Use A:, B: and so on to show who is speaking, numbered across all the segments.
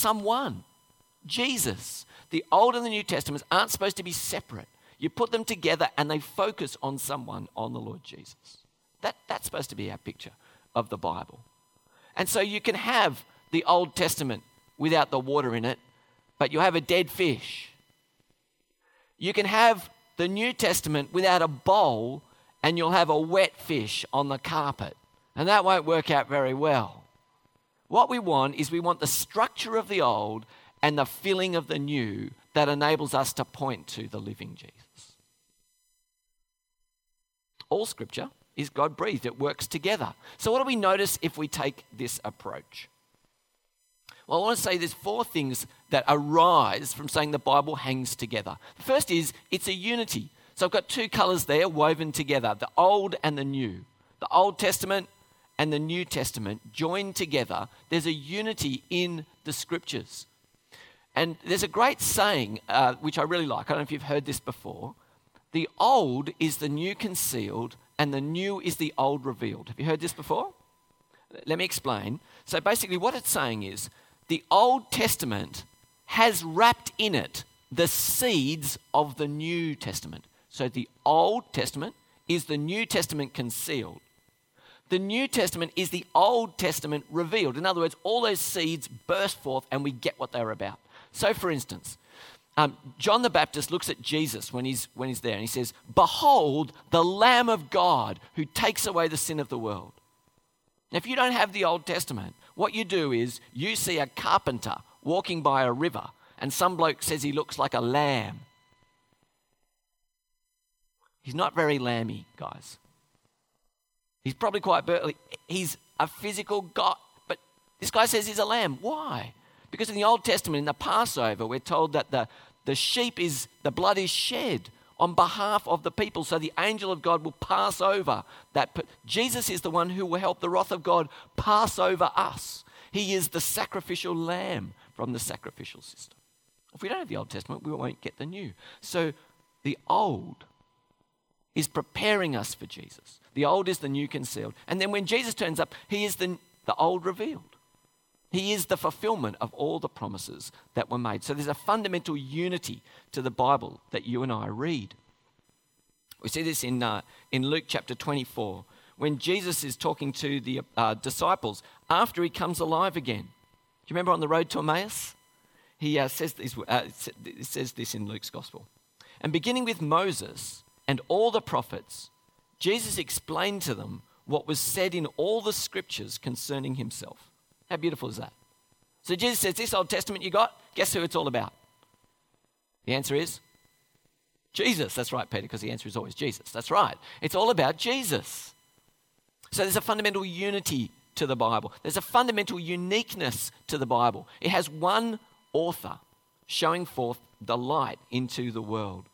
A: someone Jesus. The Old and the New Testaments aren't supposed to be separate. You put them together and they focus on someone, on the Lord Jesus. That, that's supposed to be our picture of the Bible. And so you can have the Old Testament without the water in it, but you have a dead fish. You can have the New Testament without a bowl, and you'll have a wet fish on the carpet. And that won't work out very well. What we want is we want the structure of the old and the filling of the new that enables us to point to the living Jesus. All scripture is God breathed, it works together. So, what do we notice if we take this approach? Well, I want to say there's four things that arise from saying the Bible hangs together. The first is it's a unity. So I've got two colors there woven together the Old and the New. The Old Testament and the New Testament joined together. There's a unity in the scriptures. And there's a great saying, uh, which I really like. I don't know if you've heard this before. The old is the new concealed, and the new is the old revealed. Have you heard this before? Let me explain. So basically, what it's saying is the Old Testament has wrapped in it the seeds of the New Testament. So the Old Testament is the New Testament concealed. The New Testament is the Old Testament revealed. In other words, all those seeds burst forth and we get what they're about. So, for instance, um, John the Baptist looks at Jesus when he's, when he's there and he says, Behold, the Lamb of God who takes away the sin of the world. Now, if you don't have the Old Testament, what you do is you see a carpenter walking by a river, and some bloke says he looks like a lamb. He's not very lamby, guys. He's probably quite burly. He's a physical God, but this guy says he's a lamb. Why? Because in the Old Testament, in the Passover, we're told that the, the sheep is, the blood is shed on behalf of the people. So the angel of God will pass over that. Jesus is the one who will help the wrath of God pass over us. He is the sacrificial lamb from the sacrificial system. If we don't have the Old Testament, we won't get the new. So the old is preparing us for Jesus. The old is the new concealed. And then when Jesus turns up, he is the, the old revealed. He is the fulfillment of all the promises that were made. So there's a fundamental unity to the Bible that you and I read. We see this in, uh, in Luke chapter 24 when Jesus is talking to the uh, disciples after he comes alive again. Do you remember on the road to Emmaus? He uh, says, this, uh, says this in Luke's gospel. And beginning with Moses and all the prophets, Jesus explained to them what was said in all the scriptures concerning himself. How beautiful is that? So Jesus says, This Old Testament you got, guess who it's all about? The answer is Jesus. That's right, Peter, because the answer is always Jesus. That's right. It's all about Jesus. So there's a fundamental unity to the Bible, there's a fundamental uniqueness to the Bible. It has one author showing forth the light into the world.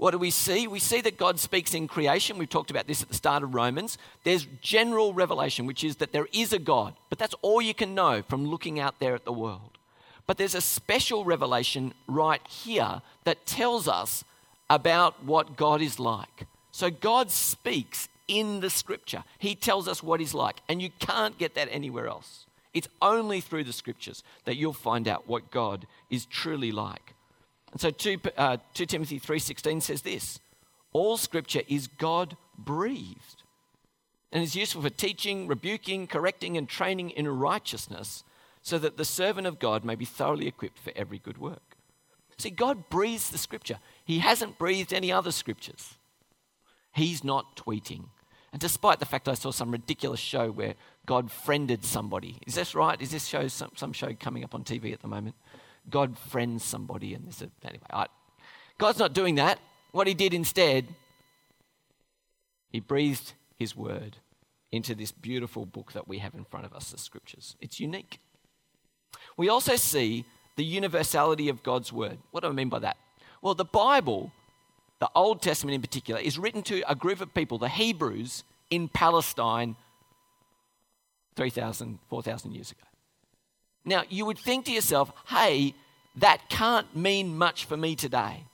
A: What do we see? We see that God speaks in creation. We've talked about this at the start of Romans. There's general revelation, which is that there is a God, but that's all you can know from looking out there at the world. But there's a special revelation right here that tells us about what God is like. So God speaks in the scripture, He tells us what He's like, and you can't get that anywhere else. It's only through the scriptures that you'll find out what God is truly like. And so 2, uh, 2 Timothy 3.16 says this, all scripture is God breathed and is useful for teaching, rebuking, correcting, and training in righteousness so that the servant of God may be thoroughly equipped for every good work. See, God breathes the scripture. He hasn't breathed any other scriptures. He's not tweeting. And despite the fact I saw some ridiculous show where God friended somebody, is this right? Is this show some, some show coming up on TV at the moment? God friends somebody, and this anyway. I, God's not doing that. What He did instead, He breathed His word into this beautiful book that we have in front of us, the Scriptures. It's unique. We also see the universality of God's word. What do I mean by that? Well, the Bible, the Old Testament in particular, is written to a group of people, the Hebrews in Palestine 3,000, 4,000 years ago. Now, you would think to yourself, hey, that can't mean much for me today.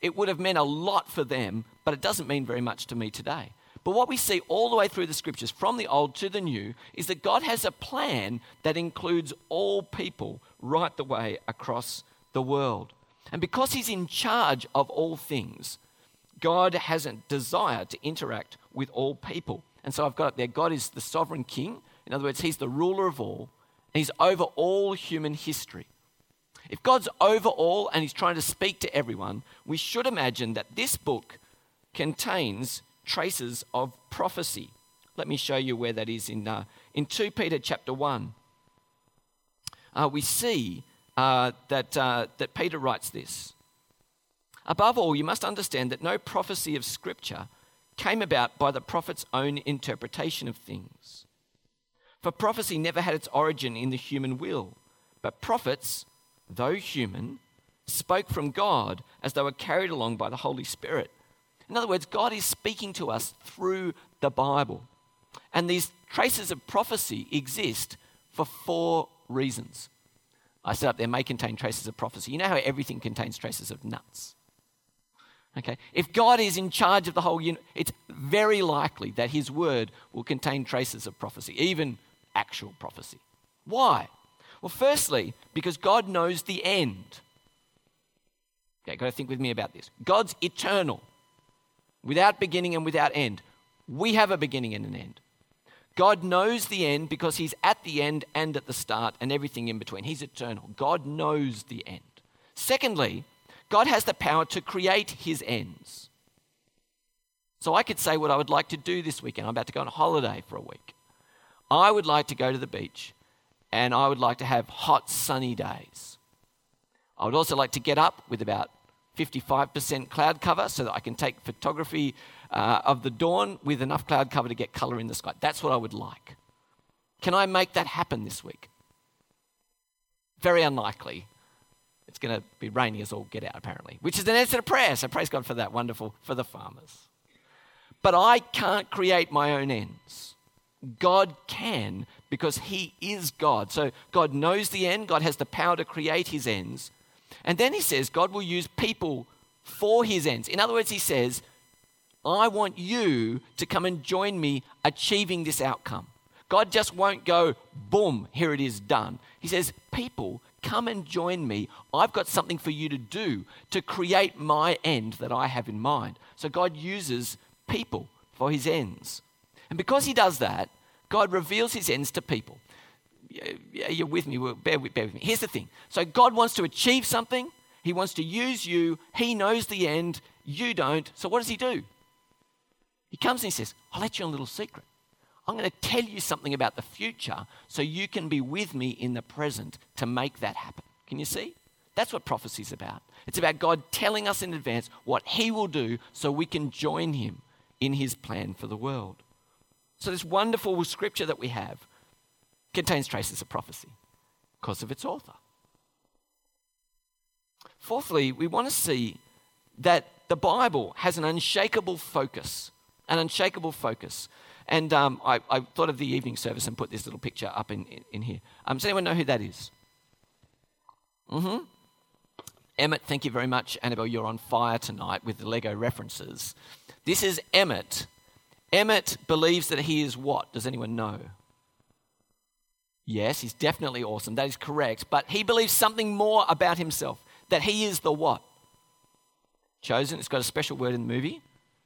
A: It would have meant a lot for them, but it doesn't mean very much to me today. But what we see all the way through the scriptures, from the Old to the New, is that God has a plan that includes all people right the way across the world. And because He's in charge of all things, God has a desire to interact with all people. And so I've got it there God is the sovereign king. In other words, He's the ruler of all, He's over all human history. If God's over all and He's trying to speak to everyone, we should imagine that this book contains traces of prophecy. Let me show you where that is in, uh, in 2 Peter chapter 1. Uh, we see uh, that, uh, that Peter writes this. Above all, you must understand that no prophecy of Scripture came about by the prophet's own interpretation of things. For prophecy never had its origin in the human will, but prophets, though human, spoke from God as they were carried along by the Holy Spirit. In other words, God is speaking to us through the Bible. And these traces of prophecy exist for four reasons. I said up there may contain traces of prophecy. You know how everything contains traces of nuts? Okay? If God is in charge of the whole universe, it's very likely that his word will contain traces of prophecy, even actual prophecy. Why? Well, firstly, because God knows the end. Okay, got to think with me about this. God's eternal without beginning and without end. We have a beginning and an end. God knows the end because He's at the end and at the start and everything in between. He's eternal. God knows the end. Secondly, God has the power to create His ends. So I could say what I would like to do this weekend. I'm about to go on holiday for a week. I would like to go to the beach and I would like to have hot, sunny days. I would also like to get up with about 55% cloud cover so that I can take photography uh, of the dawn with enough cloud cover to get color in the sky. That's what I would like. Can I make that happen this week? Very unlikely. It's going to be rainy as all get out, apparently, which is an answer to prayer. So praise God for that. Wonderful for the farmers. But I can't create my own ends. God can because He is God. So God knows the end, God has the power to create His ends. And then he says God will use people for his ends. In other words, he says, I want you to come and join me achieving this outcome. God just won't go, boom, here it is done. He says, People, come and join me. I've got something for you to do to create my end that I have in mind. So God uses people for his ends. And because he does that, God reveals his ends to people you're with me, bear with, bear with me. Here's the thing. So God wants to achieve something. He wants to use you. He knows the end. You don't. So what does he do? He comes and he says, I'll let you in a little secret. I'm going to tell you something about the future so you can be with me in the present to make that happen. Can you see? That's what prophecy is about. It's about God telling us in advance what he will do so we can join him in his plan for the world. So, this wonderful scripture that we have contains traces of prophecy because of its author. Fourthly, we want to see that the Bible has an unshakable focus, an unshakable focus. And um, I, I, thought of the evening service and put this little picture up in, in, in here. Um, does anyone know who that is? Mm-hmm. Emmet, thank you very much. Annabelle, you're on fire tonight with the Lego references. This is Emmet. Emmet believes that he is what? Does anyone know? Yes, he's definitely awesome. That is correct. But he believes something more about himself that he is the what? Chosen. It's got a special word in the movie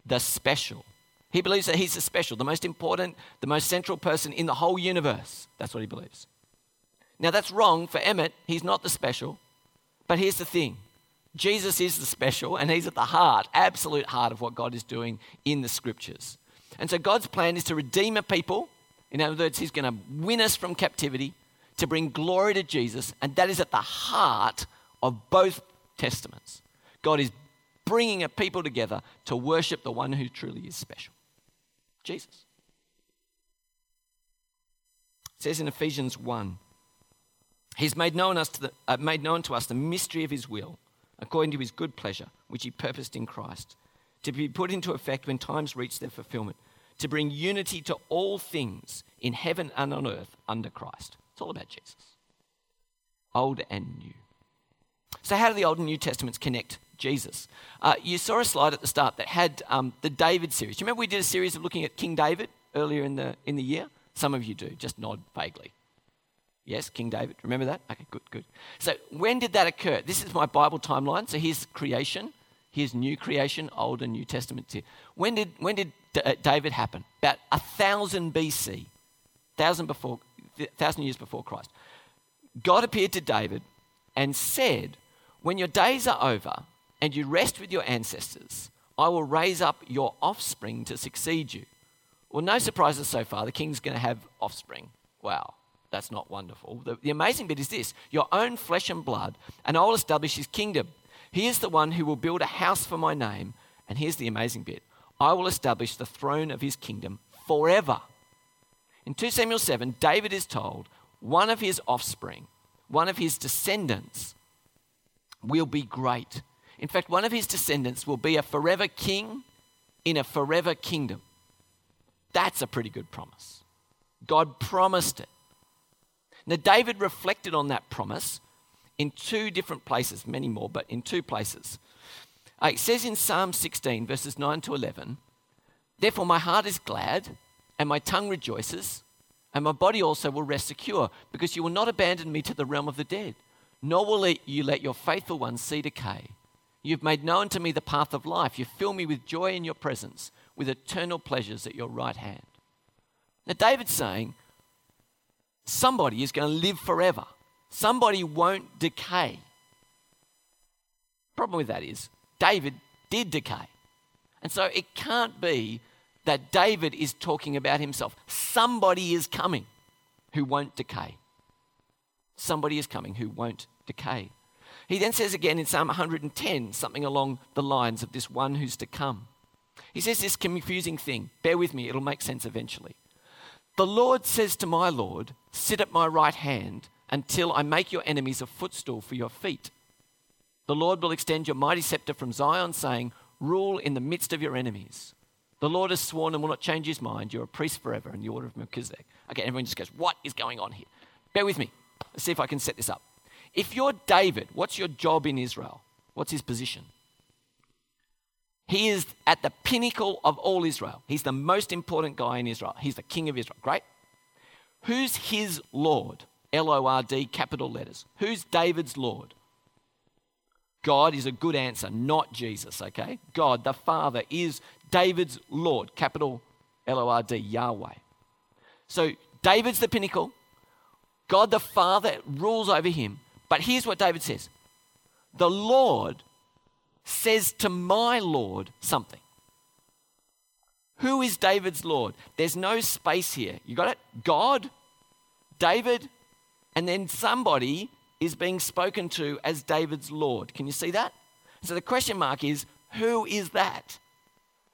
A: the special. He believes that he's the special, the most important, the most central person in the whole universe. That's what he believes. Now, that's wrong for Emmet. He's not the special. But here's the thing Jesus is the special, and he's at the heart, absolute heart of what God is doing in the scriptures. And so God's plan is to redeem a people in other words, he's going to win us from captivity to bring glory to Jesus, and that is at the heart of both testaments. God is bringing a people together to worship the one who truly is special Jesus. It says in Ephesians 1 He's made known, us the, uh, made known to us the mystery of His will, according to His good pleasure, which He purposed in Christ, to be put into effect when times reach their fulfillment to bring unity to all things in heaven and on earth under Christ. It's all about Jesus, old and new. So, how do the Old and New Testaments connect Jesus. Uh, you saw a slide at the start that had um, the David series. Do you remember we did a series of looking at King David earlier in the, in the year? Some of you do, just nod vaguely. Yes, King David. Remember that? Okay, good, good. So, when did that occur? This is my Bible timeline. So, here's creation, here's new creation, Old and New Testament. When did, when did Uh, David happen? About a thousand BC, thousand before, thousand years before Christ. God appeared to David and said, When your days are over and you rest with your ancestors, I will raise up your offspring to succeed you. Well, no surprises so far. The king's going to have offspring. Wow. That's not wonderful. The, the, amazing bit is this your own flesh and blood, and I will establish his kingdom. He is the one who will build a house for my name. And here's the amazing bit I will establish the throne of his kingdom forever. In 2 Samuel 7, David is told one of his offspring, one of his descendants, will be great. In fact, one of his descendants will be a forever king in a forever kingdom. That's a pretty good promise. God promised it. Now, David reflected on that promise in two different places, many more, but in two places. Uh, it says in Psalm 16, verses 9 to 11, Therefore my heart is glad, and my tongue rejoices, and my body also will rest secure, because you will not abandon me to the realm of the dead, nor will you let your faithful ones see decay. You've made known to me the path of life. You fill me with joy in your presence, with eternal pleasures at your right hand. Now, David's saying, somebody is going to live forever. Somebody won't decay. Problem with that is, David did decay. And so it can't be that David is talking about himself. Somebody is coming who won't decay. Somebody is coming who won't decay. He then says again in Psalm 110 something along the lines of this one who's to come. He says this confusing thing. Bear with me, it'll make sense eventually. The Lord says to my Lord, Sit at my right hand until I make your enemies a footstool for your feet. The Lord will extend your mighty scepter from Zion, saying, Rule in the midst of your enemies. The Lord has sworn and will not change his mind. You're a priest forever in the order of Melchizedek. Okay, everyone just goes, What is going on here? Bear with me. Let's see if I can set this up. If you're David, what's your job in Israel? What's his position? He is at the pinnacle of all Israel. He's the most important guy in Israel. He's the king of Israel. Great. Who's his Lord? L O R D, capital letters. Who's David's Lord? God is a good answer, not Jesus, okay? God, the Father, is David's Lord, capital L O R D, Yahweh. So David's the pinnacle. God the Father rules over him. But here's what David says The Lord says to my Lord something. Who is David's Lord? There's no space here. You got it? God, David, and then somebody is being spoken to as David's Lord. Can you see that? So the question mark is who is that?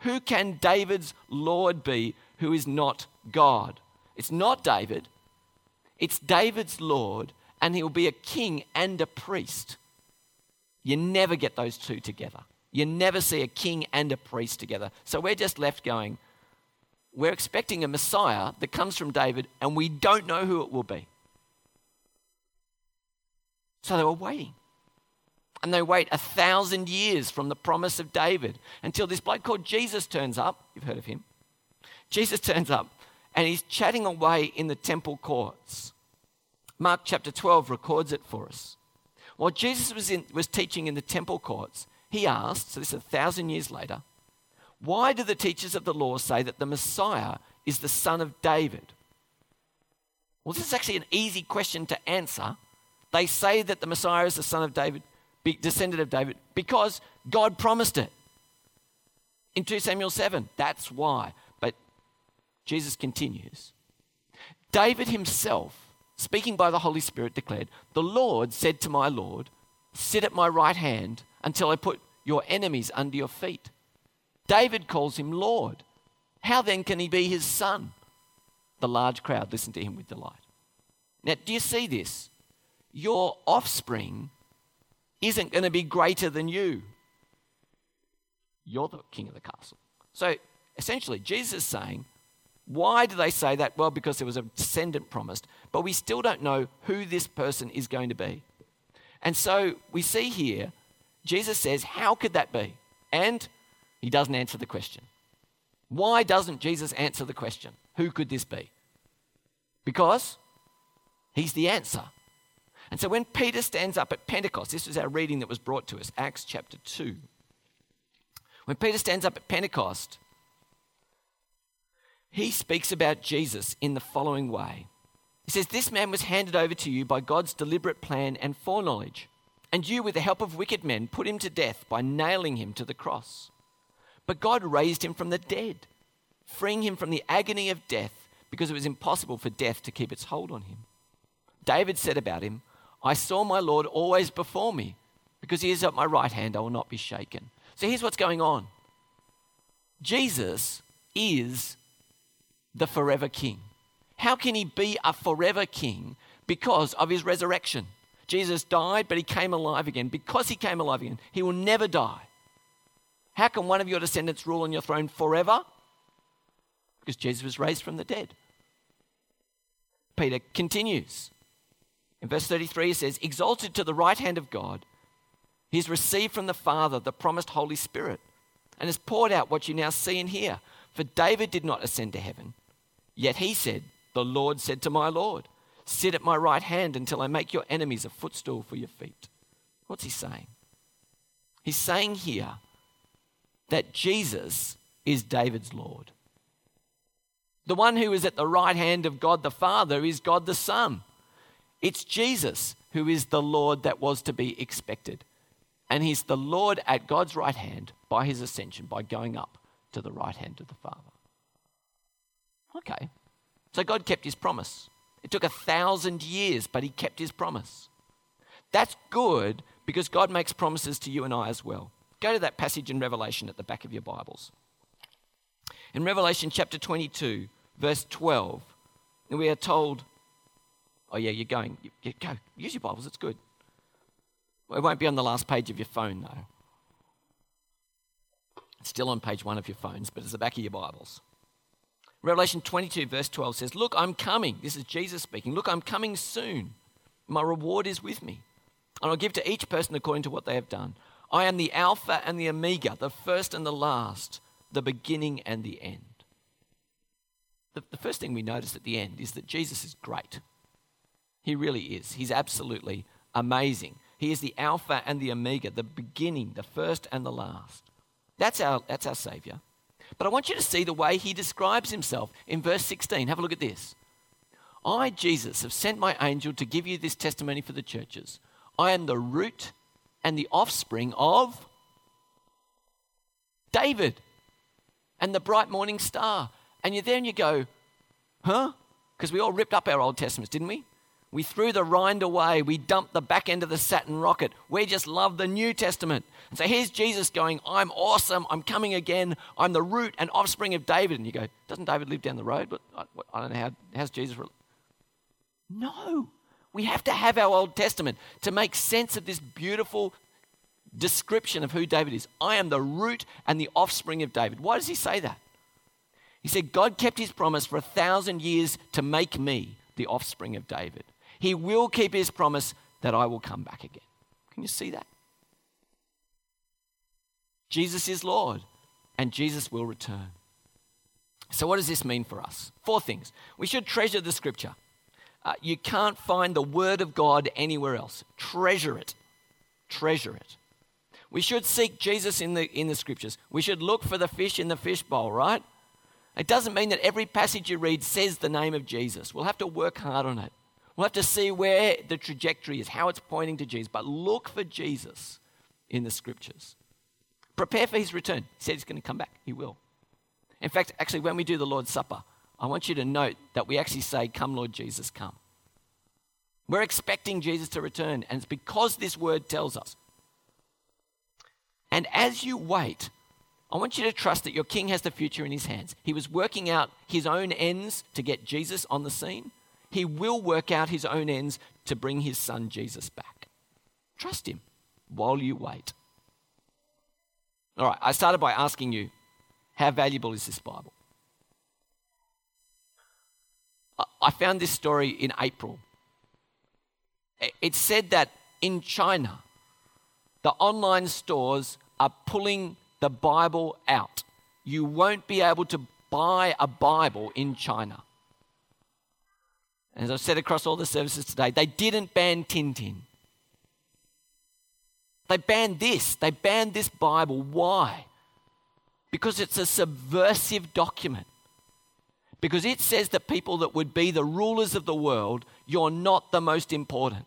A: Who can David's Lord be who is not God? It's not David. It's David's Lord, and he'll be a king and a priest. You never get those two together. You never see a king and a priest together. So we're just left going, we're expecting a Messiah that comes from David, and we don't know who it will be. So they were waiting. And they wait a thousand years from the promise of David until this bloke called Jesus turns up. You've heard of him. Jesus turns up and he's chatting away in the temple courts. Mark chapter 12 records it for us. While Jesus was, in, was teaching in the temple courts, he asked, so this is a thousand years later, why do the teachers of the law say that the Messiah is the son of David? Well, this is actually an easy question to answer. They say that the Messiah is the son of David, descendant of David, because God promised it. In 2 Samuel 7, that's why. But Jesus continues. David himself, speaking by the Holy Spirit, declared, The Lord said to my Lord, Sit at my right hand until I put your enemies under your feet. David calls him Lord. How then can he be his son? The large crowd listened to him with delight. Now, do you see this? Your offspring isn't going to be greater than you. You're the king of the castle. So essentially, Jesus is saying, why do they say that? Well, because there was a descendant promised, but we still don't know who this person is going to be. And so we see here Jesus says, How could that be? And he doesn't answer the question. Why doesn't Jesus answer the question? Who could this be? Because he's the answer. And so when Peter stands up at Pentecost, this is our reading that was brought to us, Acts chapter 2. When Peter stands up at Pentecost, he speaks about Jesus in the following way. He says, This man was handed over to you by God's deliberate plan and foreknowledge, and you, with the help of wicked men, put him to death by nailing him to the cross. But God raised him from the dead, freeing him from the agony of death because it was impossible for death to keep its hold on him. David said about him, I saw my Lord always before me. Because he is at my right hand, I will not be shaken. So here's what's going on Jesus is the forever king. How can he be a forever king? Because of his resurrection. Jesus died, but he came alive again. Because he came alive again, he will never die. How can one of your descendants rule on your throne forever? Because Jesus was raised from the dead. Peter continues. In verse 33, he says, Exalted to the right hand of God, he's received from the Father the promised Holy Spirit and has poured out what you now see and hear. For David did not ascend to heaven, yet he said, The Lord said to my Lord, Sit at my right hand until I make your enemies a footstool for your feet. What's he saying? He's saying here that Jesus is David's Lord. The one who is at the right hand of God the Father is God the Son. It's Jesus who is the Lord that was to be expected. And he's the Lord at God's right hand by his ascension, by going up to the right hand of the Father. Okay. So God kept his promise. It took a thousand years, but he kept his promise. That's good because God makes promises to you and I as well. Go to that passage in Revelation at the back of your Bibles. In Revelation chapter 22, verse 12, we are told Oh, yeah, you're going. You, go. Use your Bibles, it's good. It won't be on the last page of your phone, though. It's still on page one of your phones, but it's the back of your Bibles. Revelation 22, verse 12 says, Look, I'm coming. This is Jesus speaking. Look, I'm coming soon. My reward is with me. And I'll give to each person according to what they have done. I am the Alpha and the Omega, the first and the last, the beginning and the end. The, the first thing we notice at the end is that Jesus is great. He really is. He's absolutely amazing. He is the Alpha and the Omega, the beginning, the first and the last. That's our, that's our Savior. But I want you to see the way he describes himself in verse 16. Have a look at this. I, Jesus, have sent my angel to give you this testimony for the churches. I am the root and the offspring of David and the bright morning star. And you're there and you go, huh? Because we all ripped up our Old Testaments, didn't we? We threw the rind away. We dumped the back end of the Saturn rocket. We just love the New Testament. And so here's Jesus going, I'm awesome. I'm coming again. I'm the root and offspring of David. And you go, doesn't David live down the road? But I, I don't know how, how's Jesus. No. We have to have our Old Testament to make sense of this beautiful description of who David is. I am the root and the offspring of David. Why does he say that? He said, God kept his promise for a thousand years to make me the offspring of David. He will keep his promise that I will come back again. Can you see that? Jesus is Lord, and Jesus will return. So, what does this mean for us? Four things. We should treasure the scripture. Uh, you can't find the word of God anywhere else. Treasure it. Treasure it. We should seek Jesus in the, in the scriptures. We should look for the fish in the fish bowl, right? It doesn't mean that every passage you read says the name of Jesus. We'll have to work hard on it. We'll have to see where the trajectory is, how it's pointing to Jesus. But look for Jesus in the scriptures. Prepare for his return. He said he's going to come back. He will. In fact, actually, when we do the Lord's Supper, I want you to note that we actually say, Come, Lord Jesus, come. We're expecting Jesus to return, and it's because this word tells us. And as you wait, I want you to trust that your king has the future in his hands. He was working out his own ends to get Jesus on the scene. He will work out his own ends to bring his son Jesus back. Trust him while you wait. All right, I started by asking you, how valuable is this Bible? I found this story in April. It said that in China, the online stores are pulling the Bible out. You won't be able to buy a Bible in China. As I've said across all the services today, they didn't ban Tintin. They banned this. They banned this Bible. Why? Because it's a subversive document. Because it says that people that would be the rulers of the world, you're not the most important.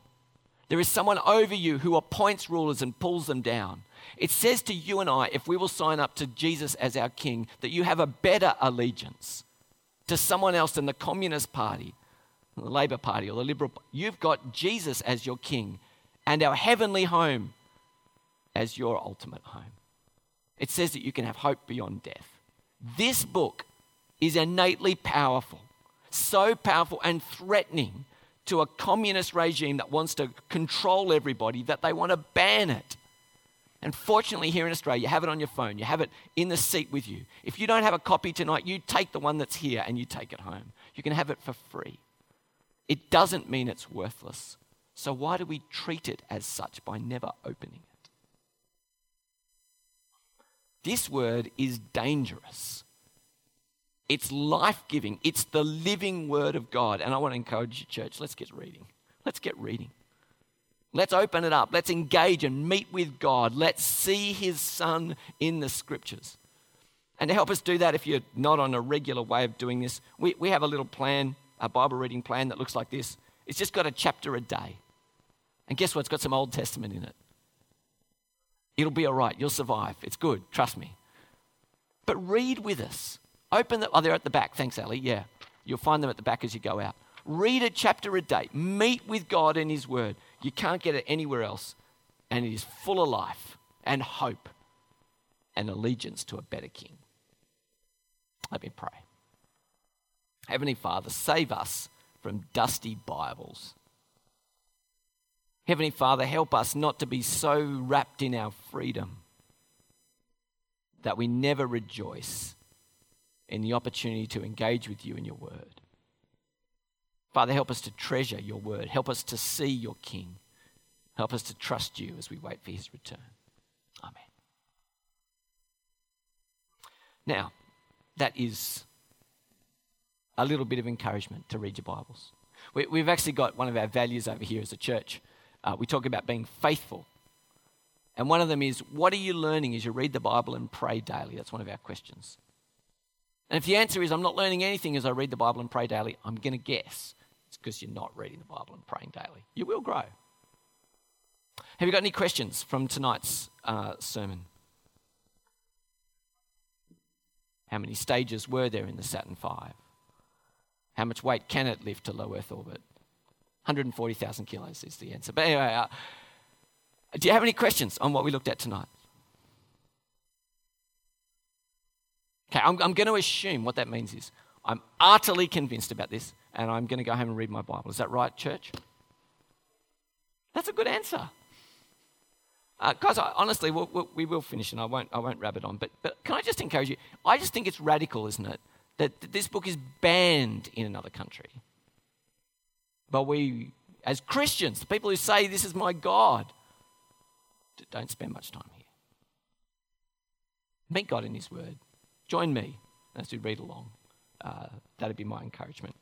A: There is someone over you who appoints rulers and pulls them down. It says to you and I, if we will sign up to Jesus as our king, that you have a better allegiance to someone else than the Communist Party, the Labour Party, or the Liberal You've got Jesus as your king and our heavenly home as your ultimate home. It says that you can have hope beyond death. This book is innately powerful, so powerful and threatening to a communist regime that wants to control everybody that they want to ban it. And fortunately, here in Australia, you have it on your phone, you have it in the seat with you. If you don't have a copy tonight, you take the one that's here and you take it home. You can have it for free. It doesn't mean it's worthless. So, why do we treat it as such by never opening it? This word is dangerous. It's life giving. It's the living word of God. And I want to encourage you, church, let's get reading. Let's get reading. Let's open it up. Let's engage and meet with God. Let's see his son in the scriptures. And to help us do that, if you're not on a regular way of doing this, we, we have a little plan, a Bible reading plan that looks like this. It's just got a chapter a day. And guess what? It's got some Old Testament in it. It'll be all right. You'll survive. It's good. Trust me. But read with us. Open the, oh, they're at the back. Thanks, Ali. Yeah. You'll find them at the back as you go out. Read a chapter a day. Meet with God in His Word. You can't get it anywhere else. And it is full of life and hope and allegiance to a better King. Let me pray. Heavenly Father, save us from dusty Bibles Heavenly Father, help us not to be so wrapped in our freedom that we never rejoice in the opportunity to engage with you in your word. Father, help us to treasure your word. Help us to see your King. Help us to trust you as we wait for his return. Amen. Now, that is a little bit of encouragement to read your Bibles. We, have actually got one of our values over here as a church uh, we talk about being faithful. And one of them is, what are you learning as you read the Bible and pray daily? That's one of our questions. And if the answer is, I'm not learning anything as I read the Bible and pray daily, I'm going to guess it's because you're not reading the Bible and praying daily. You will grow. Have you got any questions from tonight's uh, sermon? How many stages were there in the Saturn V? How much weight can it lift to low Earth orbit? 140,000 kilos is the answer. But anyway, uh, do you have any questions on what we looked at tonight? Okay, I'm, I'm going to assume what that means is I'm utterly convinced about this and I'm going to go home and read my Bible. Is that right, church? That's a good answer. Uh, guys, I, honestly, we'll, we'll, we will finish and I won't, I won't rabbit on. But, but can I just encourage you? I just think it's radical, isn't it? That, this book is banned in another country. But we, as Christians, the people who say, This is my God, don't spend much time here. Meet God in His Word. Join me as we read along. Uh, that'd be my encouragement.